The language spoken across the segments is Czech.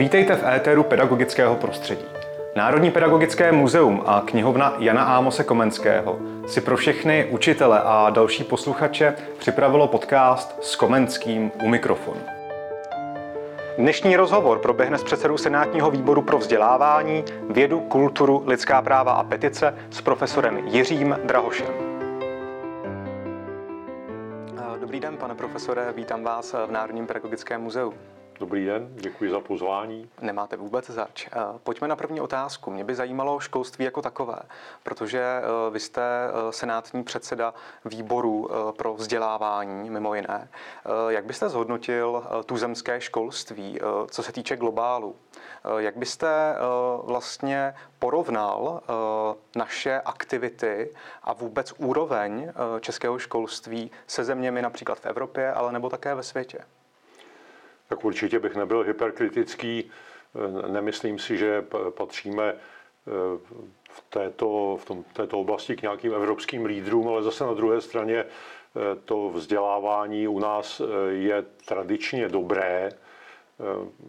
Vítejte v éteru pedagogického prostředí. Národní pedagogické muzeum a knihovna Jana Ámose Komenského si pro všechny učitele a další posluchače připravilo podcast s Komenským u mikrofonu. Dnešní rozhovor proběhne s předsedou Senátního výboru pro vzdělávání, vědu, kulturu, lidská práva a petice s profesorem Jiřím Drahošem. Dobrý den, pane profesore, vítám vás v Národním pedagogickém muzeu. Dobrý den, děkuji za pozvání. Nemáte vůbec zač. Eh, pojďme na první otázku. Mě by zajímalo školství jako takové, protože eh, vy jste eh, senátní předseda výboru pro vzdělávání, mimo jiné. Jak byste zhodnotil tuzemské školství, co se týče globálu? Jak byste vlastně porovnal naše aktivity a vůbec úroveň českého školství se zeměmi například v Evropě, ale nebo také ve světě? Tak určitě bych nebyl hyperkritický. Nemyslím si, že patříme eh, v této, v tom, této oblasti k nějakým evropským lídrům, ale zase na druhé straně eh, to vzdělávání u nás eh, je tradičně dobré.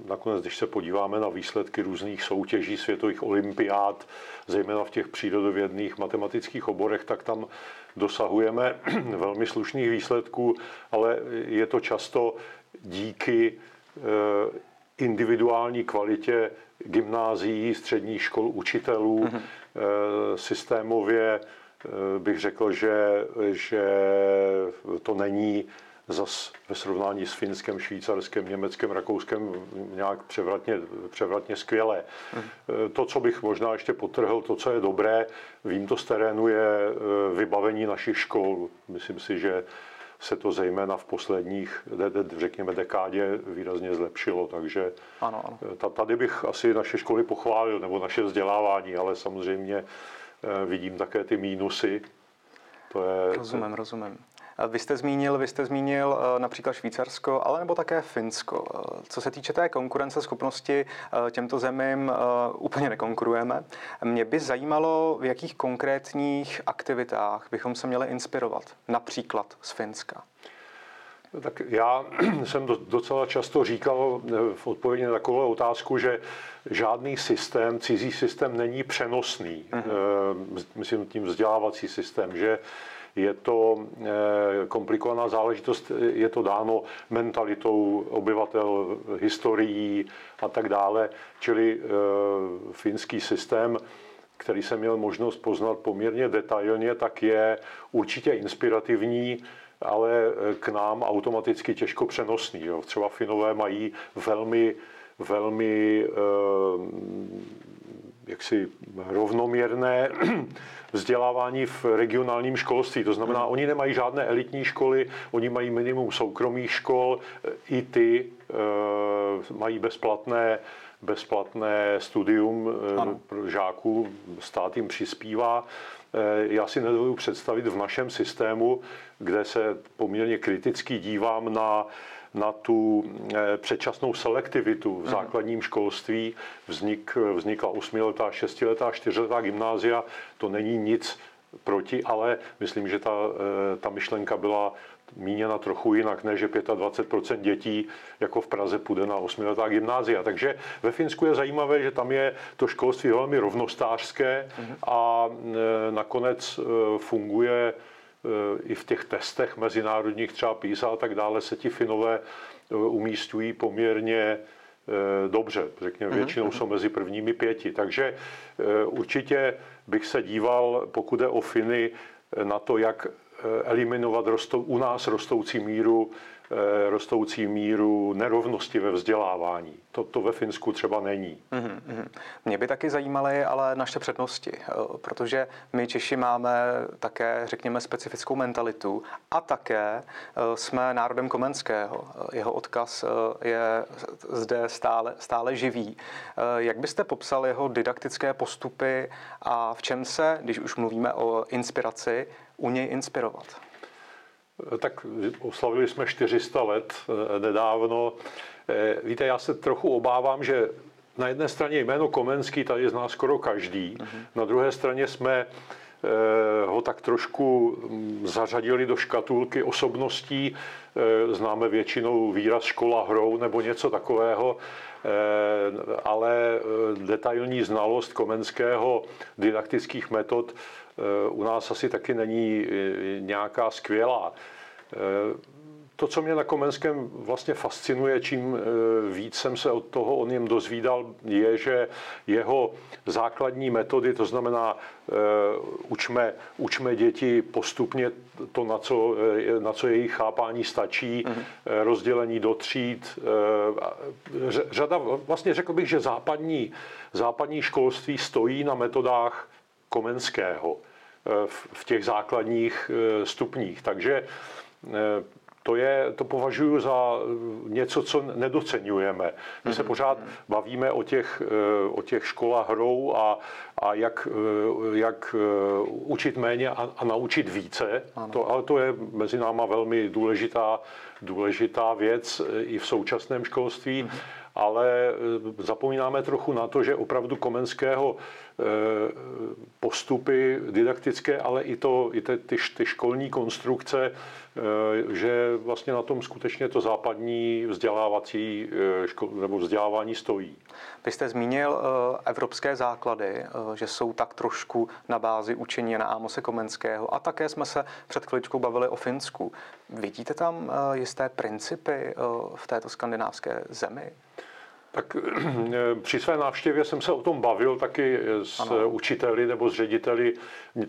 Nakonec, když se podíváme na výsledky různých soutěží, světových olympiád, zejména v těch přírodovědných matematických oborech, tak tam dosahujeme velmi slušných výsledků, ale je to často díky individuální kvalitě gymnázií, středních škol, učitelů, mm-hmm. systémově eh, bych řekl, že, že to není zas ve srovnání s Finskem, Švýcarskem, Německem, Rakouskem nějak převratně, převratně skvělé. Mm. To, co bych možná ještě potrhl, to, co je dobré, vím to z terénu, je vybavení našich škol. Myslím si, že se to zejména v posledních, řekněme, dekádě výrazně zlepšilo. Takže ano, ano. tady bych asi naše školy pochválil, nebo naše vzdělávání, ale samozřejmě eh, vidím také ty mínusy. To je, rozumím, rozumím. Vy jste zmínil, vy jste zmínil eh, například Švýcarsko, ale nebo také Finsko. Eh, co se týče té konkurenceschopnosti, eh, těmto zemím úplně nekonkurujeme. Mě by zajímalo, v jakých konkrétních aktivitách bychom se měli inspirovat, například z Finska. Tak já jsem docela často říkal v odpovědi na takovou otázku, že žádný systém, cizí systém není přenosný. Mm-hmm. Myslím tím vzdělávací systém, že je to eh, komplikovaná záležitost, je to dáno mentalitou obyvatel, historií a tak dále. Čili eh, finský systém který jsem měl možnost poznat poměrně detailně, tak je určitě inspirativní, ale eh, k nám automaticky těžko přenosný. Jo. Třeba Finové mají velmi, velmi jaksi rovnoměrné vzdělávání v regionálním školství. To znamená, oni nemají žádné elitní školy, oni mají minimum soukromých škol, i ty e, mají bezplatné bezplatné studium eh, ano. pro žáků, stát jim přispívá. Eh, já si nedovedu představit v našem systému, kde se poměrně kriticky dívám na na tu eh, předčasnou selektivitu v mhm. základním školství. Vznik, vznikla osmiletá, šestiletá, čtyřletá gymnázia. To není nic proti, ale myslím, že ta, eh, ta myšlenka byla míněna trochu jinak, ne že 25% dětí jako v Praze půjde na osmiletá gymnázia. Takže ve Finsku je zajímavé, že tam je to školství velmi rovnostářské mhm. a eh, nakonec funguje i v těch testech mezinárodních, třeba PISA a tak dále, se ti Finové e, umístují poměrně e, dobře. Řekněme, mhm, většinou mhm. jsou mezi prvními pěti. Takže určitě bych se díval, pokud je o Finy, na to, jak eliminovat rostou, u nás rostoucí míru Eh, rostoucí míru nerovnosti ve vzdělávání. To, to ve Finsku třeba není. Mm-hmm. Mě by taky zajímaly ale naše přednosti, eh, protože my Češi máme také, řekněme, specifickou mentalitu a také eh, jsme národem Komenského. Jeho odkaz je zde stále, stále živý. Jak byste popsal jeho didaktické postupy a v čem se, když už mluvíme o inspiraci, u něj inspirovat? Tak oslavili jsme 400 let eh, nedávno. Eh, víte, já se trochu obávám, že na jedné straně jméno Komenský tady zná skoro každý, uh-huh. na druhé straně jsme ho tak trošku mm, zařadili do škatulky osobností. Známe většinou výraz škola hrou nebo něco takového, ale detailní znalost komenského didaktických metod u nás asi taky není nějaká skvělá. To, co mě na Komenském vlastně fascinuje, čím eh, víc jsem se od toho o něm dozvídal, je, že jeho základní metody, to znamená uh, učme, učme děti postupně to, na co, eh, na co jejich chápání stačí, mm-hmm. rozdělení do tříd. Řada, vlastně řekl bych, že západní, západní školství stojí na metodách Komenského v těch základních stupních. Takže to, je, to považuji za něco, co nedocenujeme. My se mhm. pořád bavíme o těch, eh, o těch školách hrou a, a jak, eh, jak eh, učit méně a, a naučit více. To, ale to je mezi náma velmi důležitá, důležitá věc i v současném školství. Mm-hmm ale zapomínáme trochu na to, že opravdu Komenského postupy didaktické, ale i, to, i ty, ty, ty školní konstrukce Eh, že vlastně na tom skutečně to západní vzdělávací eh, škol, nebo vzdělávání stojí. Vy jste zmínil eh, evropské základy, že jsou tak trošku na bázi učení na Ámose Komenského a také jsme se před chviličkou bavili o Finsku. Vidíte tam jisté principy v této skandinávské zemi? Tak při své návštěvě jsem se o tom bavil taky s ano. učiteli nebo s řediteli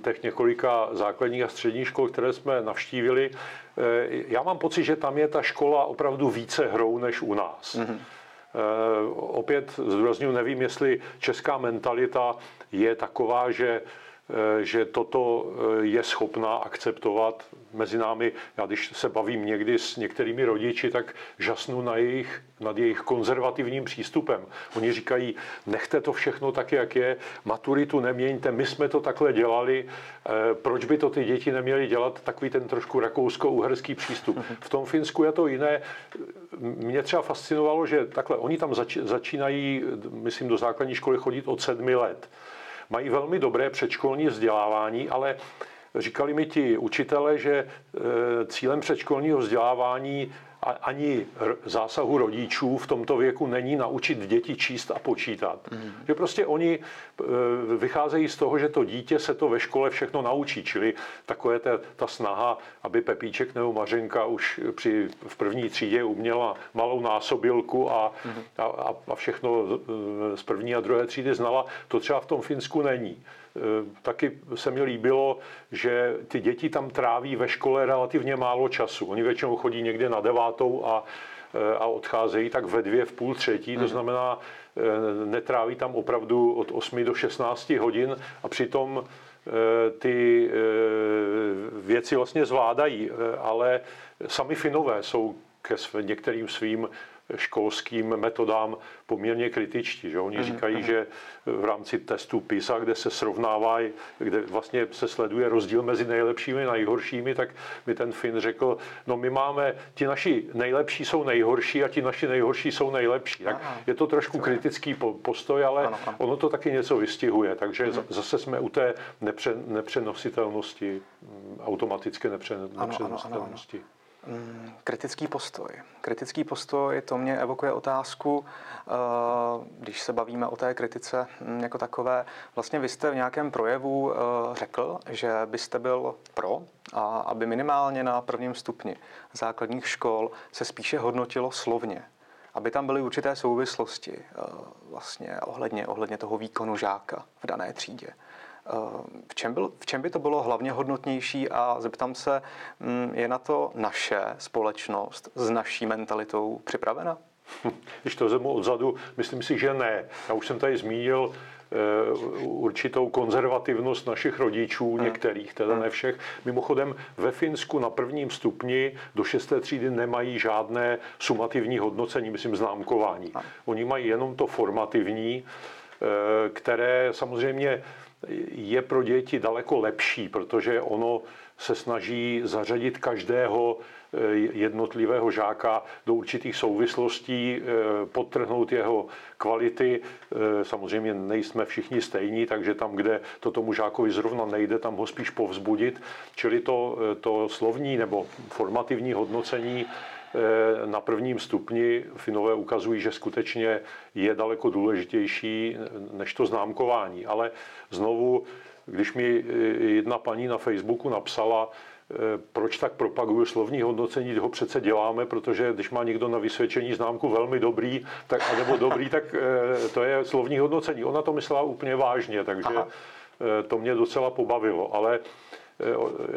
těch několika základních a středních škol, které jsme navštívili. Eh, já mám pocit, že tam je ta škola opravdu více hrou než u nás. Mm-hmm. Opět zdůraznuju, nevím, jestli česká mentalita je taková, že Eh, že toto eh, je schopná akceptovat mezi námi. Já když se bavím někdy s některými rodiči, tak žasnu na jejich, nad jejich konzervativním přístupem. Oni říkají, nechte to všechno tak, jak je, maturitu neměňte, my jsme to takhle dělali, eh, proč by to ty děti neměly dělat, takový ten trošku rakousko-uherský přístup. V tom Finsku je to jiné. Mě třeba fascinovalo, že takhle, oni tam začínají, myslím, do základní školy chodit od sedmi let mají velmi dobré předškolní vzdělávání, ale říkali mi ti učitele, že e, cílem předškolního vzdělávání ani zásahu rodičů v tomto věku není naučit děti číst a počítat. Mm. Že prostě oni e, vycházejí z toho, že to dítě se to ve škole všechno naučí, čili takové ta, ta snaha, aby Pepíček nebo Mařenka už při, v první třídě uměla malou násobilku a, mm. a, a všechno z první a druhé třídy znala, to třeba v tom Finsku není. Eh, taky se mi líbilo, že ty děti tam tráví ve škole relativně málo času. Oni většinou chodí někde na devátou a, eh, a odcházejí tak ve dvě, v půl třetí, to mhm. znamená, eh, netráví tam opravdu od 8 do 16 hodin a přitom ty věci vlastně zvládají, ale sami Finové jsou ke některým svým školským metodám poměrně kritičtí. Že? Oni mhm, říkají, mhm. že v rámci testu PISA, kde se srovnávají, kde vlastně se sleduje rozdíl mezi nejlepšími a nejhoršími, tak mi ten Fin řekl, no my máme, ti naši nejlepší jsou nejhorší a ti naši nejhorší jsou nejlepší. Tak je to trošku kritický postoj, ale ono to taky něco vystihuje. Takže mhm. zase jsme u té nepře, nepřenositelnosti, mm, automatické nepřenositelnosti. Ano, ano, ano. Mm, kritický postoj. Kritický postoj, to mě evokuje otázku, eh, když se bavíme o té kritice mm, jako takové. Vlastně vy jste v nějakém projevu eh, řekl, že byste byl pro, a aby minimálně na prvním stupni základních škol se spíše hodnotilo slovně aby tam byly určité souvislosti eh, vlastně ohledně, ohledně toho výkonu žáka v dané třídě. V čem, byl, v čem by to bylo hlavně hodnotnější a zeptám se, mm, je na to naše společnost s naší mentalitou připravena? Když to vezmu odzadu, myslím si, že ne. Já už jsem tady zmínil eh, určitou konzervativnost našich rodičů, hmm. některých, teda hmm. ne všech. Mimochodem ve Finsku na prvním stupni do šesté třídy nemají žádné sumativní hodnocení, myslím známkování. Hmm. Oni mají jenom to formativní, eh, které samozřejmě je pro děti daleko lepší, protože ono se snaží zařadit každého eh, jednotlivého žáka do určitých souvislostí, eh, podtrhnout jeho kvality. Eh, samozřejmě nejsme všichni stejní, takže tam, kde to tomu žákovi zrovna nejde, tam ho spíš povzbudit. Čili to, to slovní nebo formativní hodnocení na prvním stupni Finové ukazují, že skutečně je daleko důležitější než to známkování. Ale znovu když mi eh, jedna paní na Facebooku napsala, eh, proč tak propaguju slovní hodnocení, ho přece děláme, protože když má někdo na vysvědčení známku velmi dobrý, tak, nebo dobrý, tak eh, to je slovní hodnocení. Ona to myslela úplně vážně, takže Aha. to mě docela pobavilo. Ale Eh,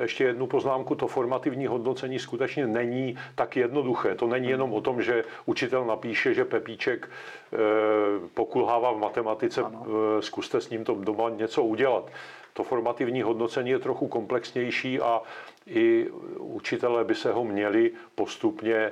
ještě jednu poznámku, to formativní hodnocení skutečně není tak jednoduché. To není jenom o tom, že učitel napíše, že Pepíček eh, pokulhává v matematice, ano. Eh, zkuste s ním to doma něco udělat. To formativní hodnocení je trochu komplexnější a i učitelé by se ho měli postupně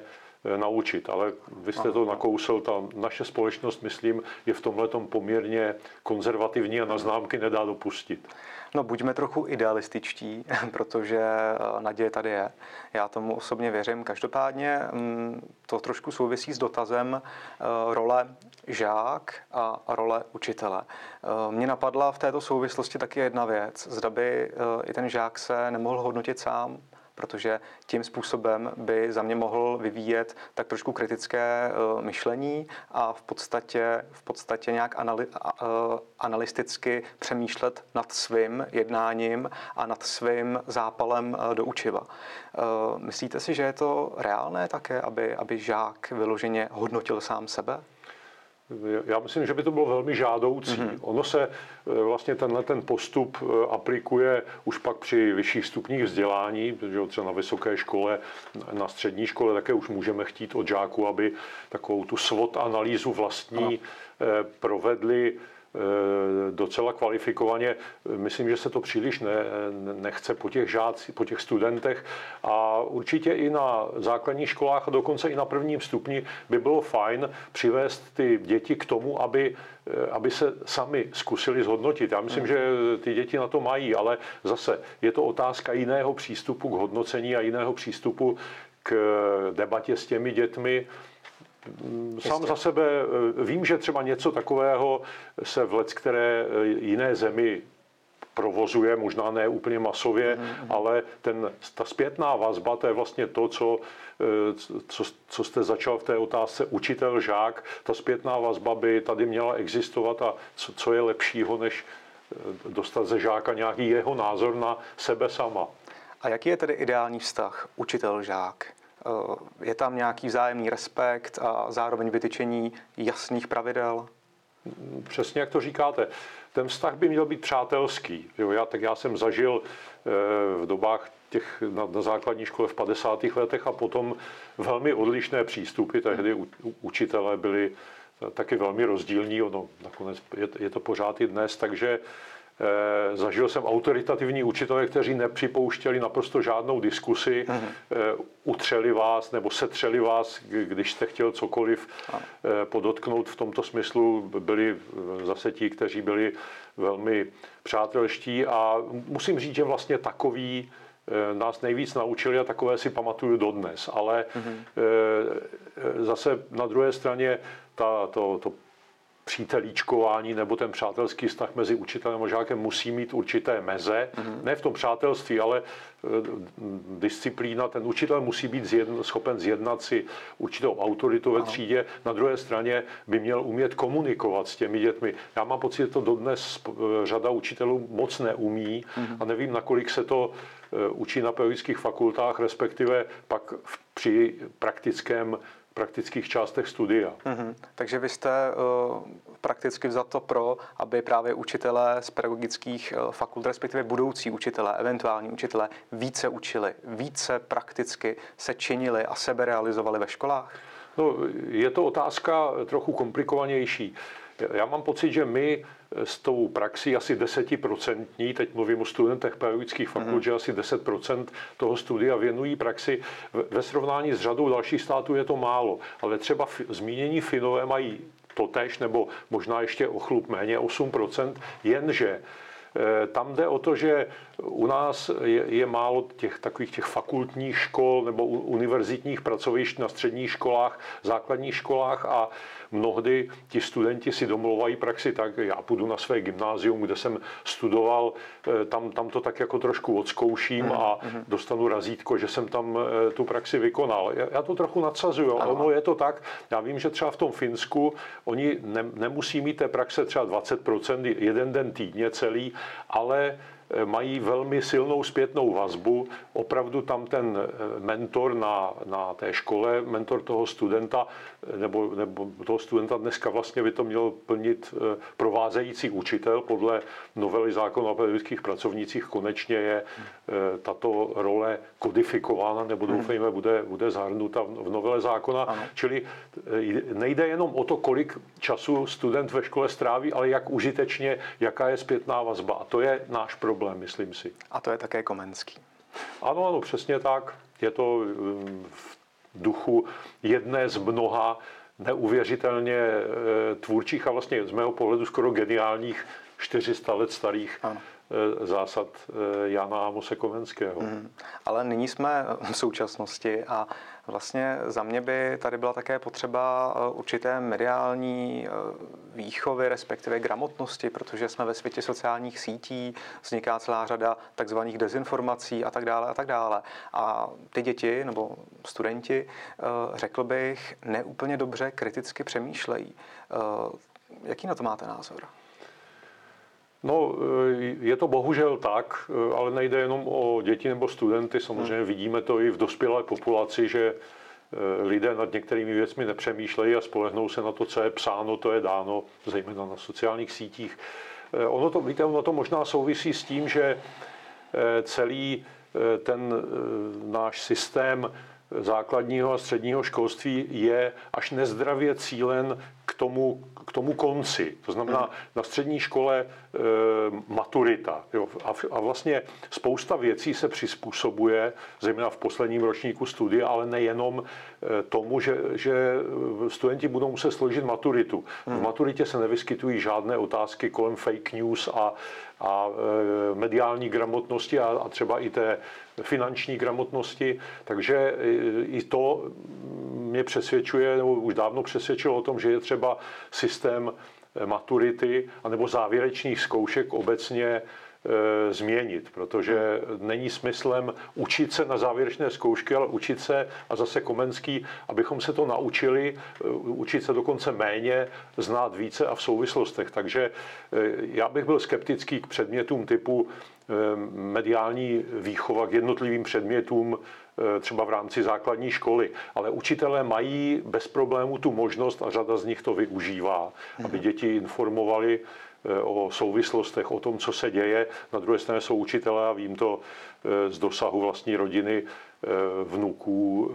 naučit. Ale vy jste to nakousl, ta naše společnost, myslím, je v tomhle poměrně konzervativní a na známky nedá dopustit. No, buďme trochu idealističtí, protože eh, naděje tady je. Já tomu osobně věřím. Každopádně mm, to trošku souvisí s dotazem eh, role žák a role učitele. Eh, Mně napadla v této souvislosti taky jedna věc. Zda by i ten žák se nemohl hodnotit sám, protože tím způsobem by za mě mohl vyvíjet tak trošku kritické eh, myšlení a v podstatě, v podstatě nějak anali, eh, analyticky přemýšlet nad svým jednáním a nad svým zápalem eh, do učiva. Myslíte si, že je to reálné také, aby, aby žák vyloženě hodnotil sám sebe? Já myslím, že by to bylo velmi žádoucí. Mm-hmm. Ono se e, vlastně tenhle ten postup e, aplikuje už pak při vyšších stupních vzdělání, protože třeba na vysoké škole, na střední škole také už můžeme chtít od žáků, aby takovou tu SWOT analýzu vlastní ano. E, provedli docela kvalifikovaně. Myslím, že se to příliš ne, nechce po těch žácích, po těch studentech a určitě i na základních školách a dokonce i na prvním stupni by bylo fajn přivést ty děti k tomu, aby eh, aby se sami zkusili zhodnotit. Já myslím, že ty děti na to mají, ale zase je to otázka jiného přístupu k hodnocení a jiného přístupu k debatě s těmi dětmi Sám za sebe eh, vím, že třeba něco takového se v let které eh, jiné zemi provozuje, možná ne úplně masově, mm-hmm. ale ten, ta zpětná vazba, to je vlastně to, co, eh, co, co jste začal v té otázce učitel, žák. Ta zpětná vazba by tady měla existovat a co, co je lepšího, než dostat ze žáka nějaký jeho názor na sebe sama. A jaký je tedy ideální vztah učitel-žák? Eh, je tam nějaký vzájemný respekt a zároveň vytyčení jasných pravidel? Přesně jak to říkáte. Ten vztah by měl být přátelský. Jo, já, tak já jsem zažil eh, v dobách těch na, na základní škole v 50. letech a potom velmi odlišné přístupy. Tehdy u, učitelé byli taky velmi rozdílní, ono nakonec je, je to pořád i dnes, takže zažil jsem autoritativní učitele, kteří nepřipouštěli naprosto žádnou diskusi, mm-hmm. utřeli vás nebo setřeli vás, když jste chtěl cokoliv mm podotknout v tomto smyslu. Byli zase ti, kteří byli velmi přátelští a musím říct, že vlastně takový nás nejvíc naučili a takové si pamatuju dodnes. Ale mm-hmm. zase na druhé straně ta, to, to přítelíčkování nebo ten přátelský vztah mezi učitelem a žákem musí mít určité meze. Mm-hmm. Ne v tom přátelství, ale e, disciplína. Ten učitel musí být zjedn, schopen zjednat si určitou autoritu ve třídě. Na druhé straně by měl umět komunikovat s těmi dětmi. Já mám pocit, že to dodnes e, řada učitelů moc neumí mm-hmm. a nevím, nakolik se to e, učí na pedagogických fakultách, respektive pak při praktickém praktických částech studia. Mm-hmm. Takže vy jste uh, prakticky to pro, aby právě učitelé z pedagogických uh, fakult, respektive budoucí učitelé, eventuální učitelé, více učili, více prakticky se činili a sebe realizovali ve školách? No, je to otázka trochu komplikovanější. Já mám pocit, že my s tou praxí asi desetiprocentní, teď mluvím o studentech pedagogických fakult, mm-hmm. že asi 10% toho studia věnují praxi. Ve srovnání s řadou dalších států je to málo, ale třeba zmínění Finové mají totež, nebo možná ještě o chlup méně, 8%, jenže Eh, tam jde o to, že u nás je, je málo těch takových těch fakultních škol nebo univerzitních pracovišť na středních školách, základních školách a mnohdy ti studenti si domluvají praxi tak, já půjdu na své gymnázium, kde jsem studoval, eh, tam, tam to tak jako trošku odzkouším a mhm. dostanu razítko, že jsem tam eh, tu praxi vykonal. Já to trochu nadsazuju, ale ono je to tak. Já vím, že třeba v tom Finsku oni ne, nemusí mít té praxe třeba 20%, jeden den týdně celý, ale mají velmi silnou zpětnou vazbu. Opravdu tam ten eh, mentor na, na té škole, mentor toho studenta, eh, nebo, nebo toho studenta dneska vlastně by to měl plnit eh, provázející učitel. Podle novely zákona o pedagogických pracovnících konečně je tato role kodifikována, nebo hmm. doufejme, bude, bude zahrnuta v novele zákona. Ano. Čili nejde jenom o to, kolik času student ve škole stráví, ale jak užitečně, jaká je zpětná vazba. A to je náš problém problém, myslím si. A to je také Komenský. Ano, ano, přesně tak. Je to um, v duchu jedné z mnoha neuvěřitelně eh, tvůrčích a vlastně z mého pohledu skoro geniálních 400 let starých ano. Eh, zásad eh, Jana Amose Komenského. Mm. Ale nyní jsme v současnosti a vlastně za mě by tady byla také potřeba eh, určité mediální výchovy, respektive gramotnosti, protože jsme ve světě sociálních sítí, vzniká celá řada takzvaných dezinformací a tak dále a tak dále. A ty děti nebo studenti, řekl bych, neúplně dobře kriticky přemýšlejí. Jaký na to máte názor? No, eh, je to bohužel tak, eh, ale nejde jenom o děti nebo studenty. Samozřejmě hmm. vidíme to i v dospělé populaci, že eh, lidé nad některými věcmi nepřemýšlejí a spolehnou se na to, co je psáno, to je dáno, zejména na sociálních sítích. Ono to, víte, ono to možná souvisí s tím, že celý ten náš systém základního a středního školství je až nezdravě cílen k tomu, k tomu konci. To znamená hmm. na střední škole e, maturita. Jo, a, a vlastně spousta věcí se přizpůsobuje, zejména v posledním ročníku studia, ale nejenom e, tomu, že, že studenti budou muset složit maturitu. Hmm. V maturitě se nevyskytují žádné otázky kolem fake news a, a e, mediální gramotnosti a, a třeba i té finanční gramotnosti. Takže i to mě přesvědčuje, nebo už dávno přesvědčilo o tom, že je třeba systém eh, maturity anebo závěrečných zkoušek obecně eh, změnit, protože není smyslem učit se na závěrečné zkoušky, ale učit se, a zase Komenský, abychom se to naučili, eh, učit se dokonce méně, znát více a v souvislostech. Takže já bych byl skeptický k předmětům typu mediální výchova k jednotlivým předmětům třeba v rámci základní školy. Ale učitelé mají bez problému tu možnost a řada z nich to využívá, aby mhm. děti informovali o souvislostech, o tom, co se děje. Na druhé straně jsou učitelé, a vím to eh, z dosahu vlastní rodiny, vnuků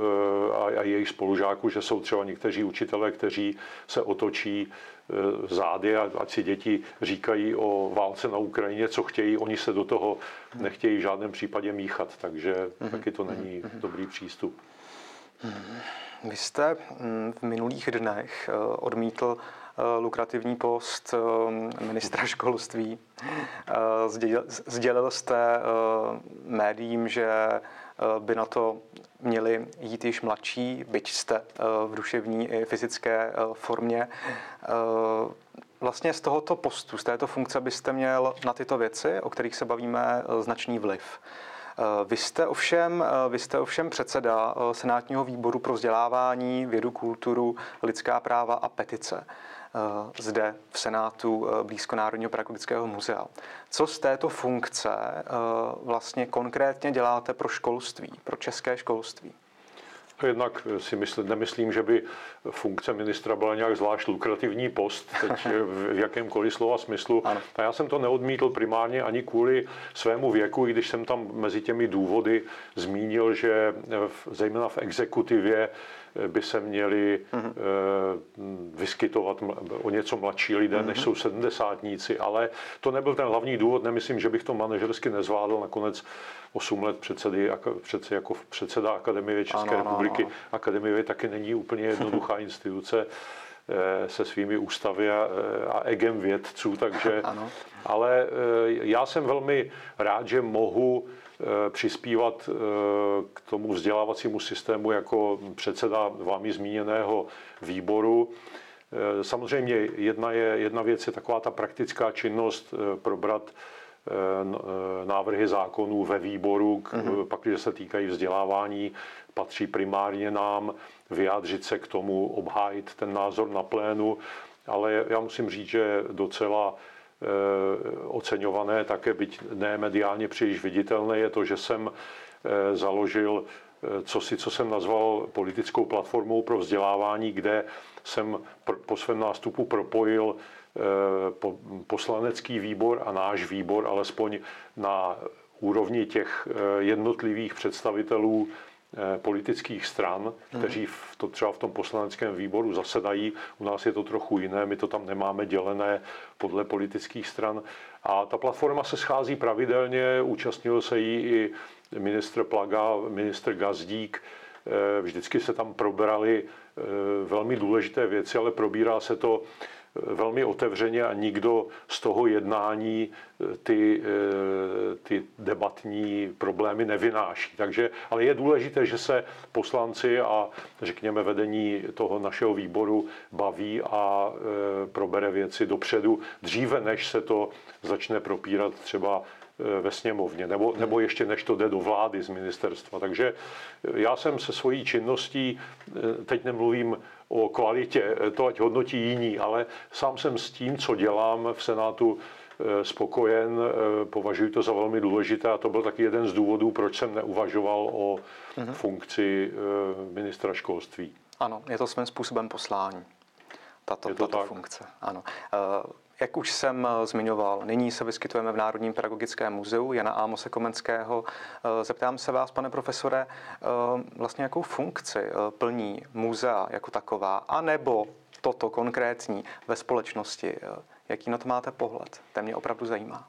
a jejich spolužáků, že jsou třeba někteří učitelé, kteří se otočí Eh, zády a ať si děti říkají o válce na Ukrajině, co chtějí, oni se do toho nechtějí v žádném případě míchat, takže mm-hmm. taky to není mm-hmm. dobrý přístup. Vy jste mm, v minulých dnech eh, odmítl eh, lukrativní post ministra školství. Sdělil jste médiím, že by na to měli jít již mladší, byť jste eh, v duševní i fyzické eh, formě. Eh, vlastně z tohoto postu, z této funkce byste měl na tyto věci, o kterých se bavíme, značný vliv. Vy jste ovšem, vy jste ovšem předseda Senátního výboru pro vzdělávání, vědu, kulturu, lidská práva a petice. Eh, zde v Senátu eh, blízko Národního pedagogického muzea. Co z této funkce eh, vlastně konkrétně děláte pro školství, pro české školství? Jednak si mysl, nemyslím, že by funkce ministra byla nějak zvlášť lukrativní post, teď v jakémkoliv slova smyslu. Ano. A já jsem to neodmítl primárně ani kvůli svému věku, i když jsem tam mezi těmi důvody zmínil, že v, zejména v exekutivě by se měli mm-hmm. vyskytovat o něco mladší lidé, mm-hmm. než jsou sedmdesátníci, ale to nebyl ten hlavní důvod. Nemyslím, že bych to manažersky nezvládl. Nakonec 8 let předsedy, přece jako předseda Akademie České ano, republiky. Ano, ano. Akademie taky není úplně jednoduchá instituce se svými ústavy a, a egem vědců, takže, ano. ale já jsem velmi rád, že mohu přispívat k tomu vzdělávacímu systému jako předseda vámi zmíněného výboru. Samozřejmě jedna, je, jedna věc je taková ta praktická činnost probrat návrhy zákonů ve výboru, mm-hmm. pak, když se týkají vzdělávání, patří primárně nám vyjádřit se k tomu, obhájit ten názor na plénu, ale já musím říct, že docela eh, oceňované, také byť ne mediálně příliš viditelné, je to, že jsem eh, založil eh, co si, co jsem nazval politickou platformou pro vzdělávání, kde jsem po svém nástupu propojil poslanecký výbor a náš výbor, alespoň na úrovni těch jednotlivých představitelů Eh, politických stran, kteří v to třeba v tom poslaneckém výboru zasedají. U nás je to trochu jiné, my to tam nemáme dělené podle politických stran. A ta platforma se schází pravidelně, účastnil se jí i ministr Plaga, ministr Gazdík. Eh, vždycky se tam probrali eh, velmi důležité věci, ale probírá se to velmi otevřeně a nikdo z toho jednání eh, ty, eh, ty debatní problémy nevynáší. Takže, ale je důležité, že se poslanci a řekněme vedení toho našeho výboru baví a eh, probere věci dopředu, dříve než se to začne propírat třeba ve sněmovně, nebo, nebo ještě než to jde do vlády z ministerstva. Takže já jsem se svojí činností, teď nemluvím o kvalitě, to ať hodnotí jiní, ale sám jsem s tím, co dělám v Senátu, eh, spokojen, eh, považuji to za velmi důležité a to byl taky jeden z důvodů, proč jsem neuvažoval o mhm. funkci eh, ministra školství. Ano, je to svým způsobem poslání, tato, tato funkce. Ano. Jak už jsem eh, zmiňoval, nyní se vyskytujeme v Národním pedagogickém muzeu Jana Ámose Komenského. Eh, zeptám se vás, pane profesore, eh, vlastně jakou funkci plní muzea jako taková, anebo toto konkrétní ve společnosti. Jaký na to máte pohled? To mě opravdu zajímá.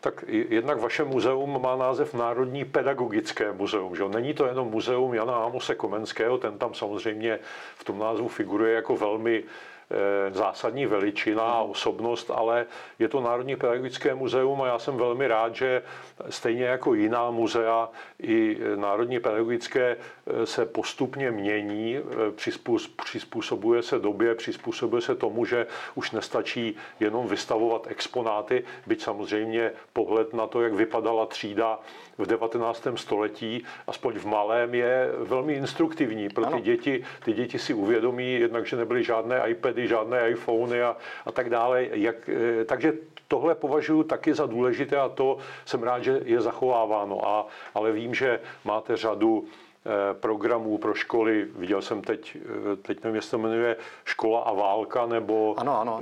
Tak jednak vaše muzeum má název Národní pedagogické muzeum. Že? Není to jenom muzeum Jana Ámose Komenského, ten tam samozřejmě v tom názvu figuruje jako velmi zásadní veličina a osobnost, ale je to Národní pedagogické muzeum a já jsem velmi rád, že stejně jako jiná muzea, i Národní pedagogické eh, se postupně mění, eh, přizpůsobuje se době, přizpůsobuje se tomu, že už nestačí jenom vystavovat exponáty, byť samozřejmě pohled na to, jak vypadala třída v 19. století, aspoň v malém, je velmi instruktivní pro ty děti. Ty děti si uvědomí jednak, že nebyly žádné iPady, žádné iPhony a, a tak dále. Jak, eh, takže tohle považuji taky za důležité a to jsem rád, že je zachováváno. A, ale vím, že máte řadu programů pro školy. Viděl jsem teď, eh, teď nevím, jestli to jmenuje Škola a válka, nebo... Ano, ano.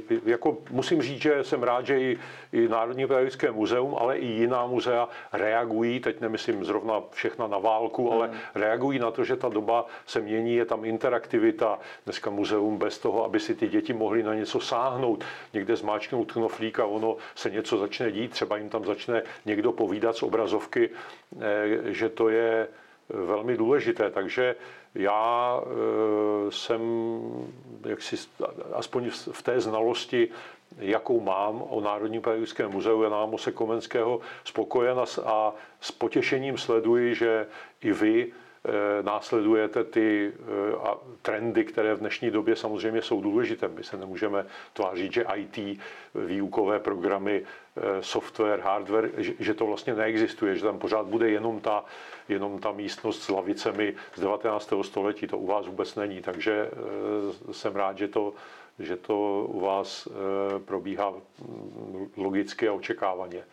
Eh, jako musím říct, že jsem rád, že i, i Národní pedagogické muzeum, ale i jiná muzea reagují, teď nemyslím zrovna všechna na válku, hmm. ale reagují na to, že ta doba se mění, je tam interaktivita. Dneska muzeum bez toho, aby si ty děti mohly na něco sáhnout, někde zmáčknout knoflík a ono se něco začne dít, třeba jim tam začne někdo povídat z obrazovky, že to je je velmi důležité. Takže já eh, jsem jaksi, aspoň v té znalosti, jakou mám o Národním pedagogickém muzeu Jana Amose Komenského, spokojen a s potěšením sleduji, že i vy následujete ty eh, trendy, které v dnešní době samozřejmě jsou důležité. My se nemůžeme tvářit, že IT, výukové programy, eh, software, hardware, že to vlastně neexistuje, že tam pořád bude jenom ta, jenom ta místnost s lavicemi z 19. století. To u vás vůbec není, takže jsem rád, že to, že to u vás probíhá mm, logicky a očekávaně.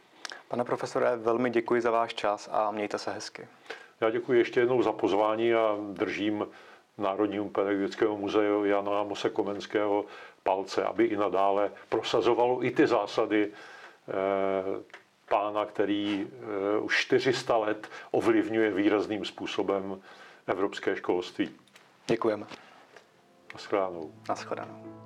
Pane profesore, velmi děkuji za váš čas a mějte se hezky. Já děkuji ještě jednou za pozvání a držím Národnímu pedagogickému muzeu Jana Amose Komenského palce, aby i nadále prosazovalo i ty zásady eh, pána, který eh, už 400 let ovlivňuje výrazným způsobem evropské školství. Děkujeme. Naschledanou. Naschledanou.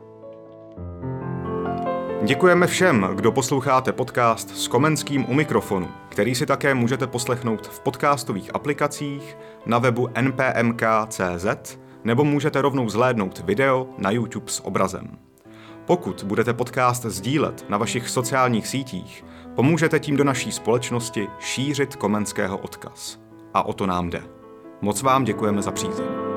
Děkujeme všem, kdo posloucháte podcast s Komenským u mikrofonu, který si také můžete poslechnout v podcastových aplikacích, na webu npmk.cz nebo můžete rovnou zhlédnout video na YouTube s obrazem. Pokud budete podcast sdílet na vašich sociálních sítích, pomůžete tím do naší společnosti šířit komenského odkaz. A o to nám jde. Moc vám děkujeme za přízeň.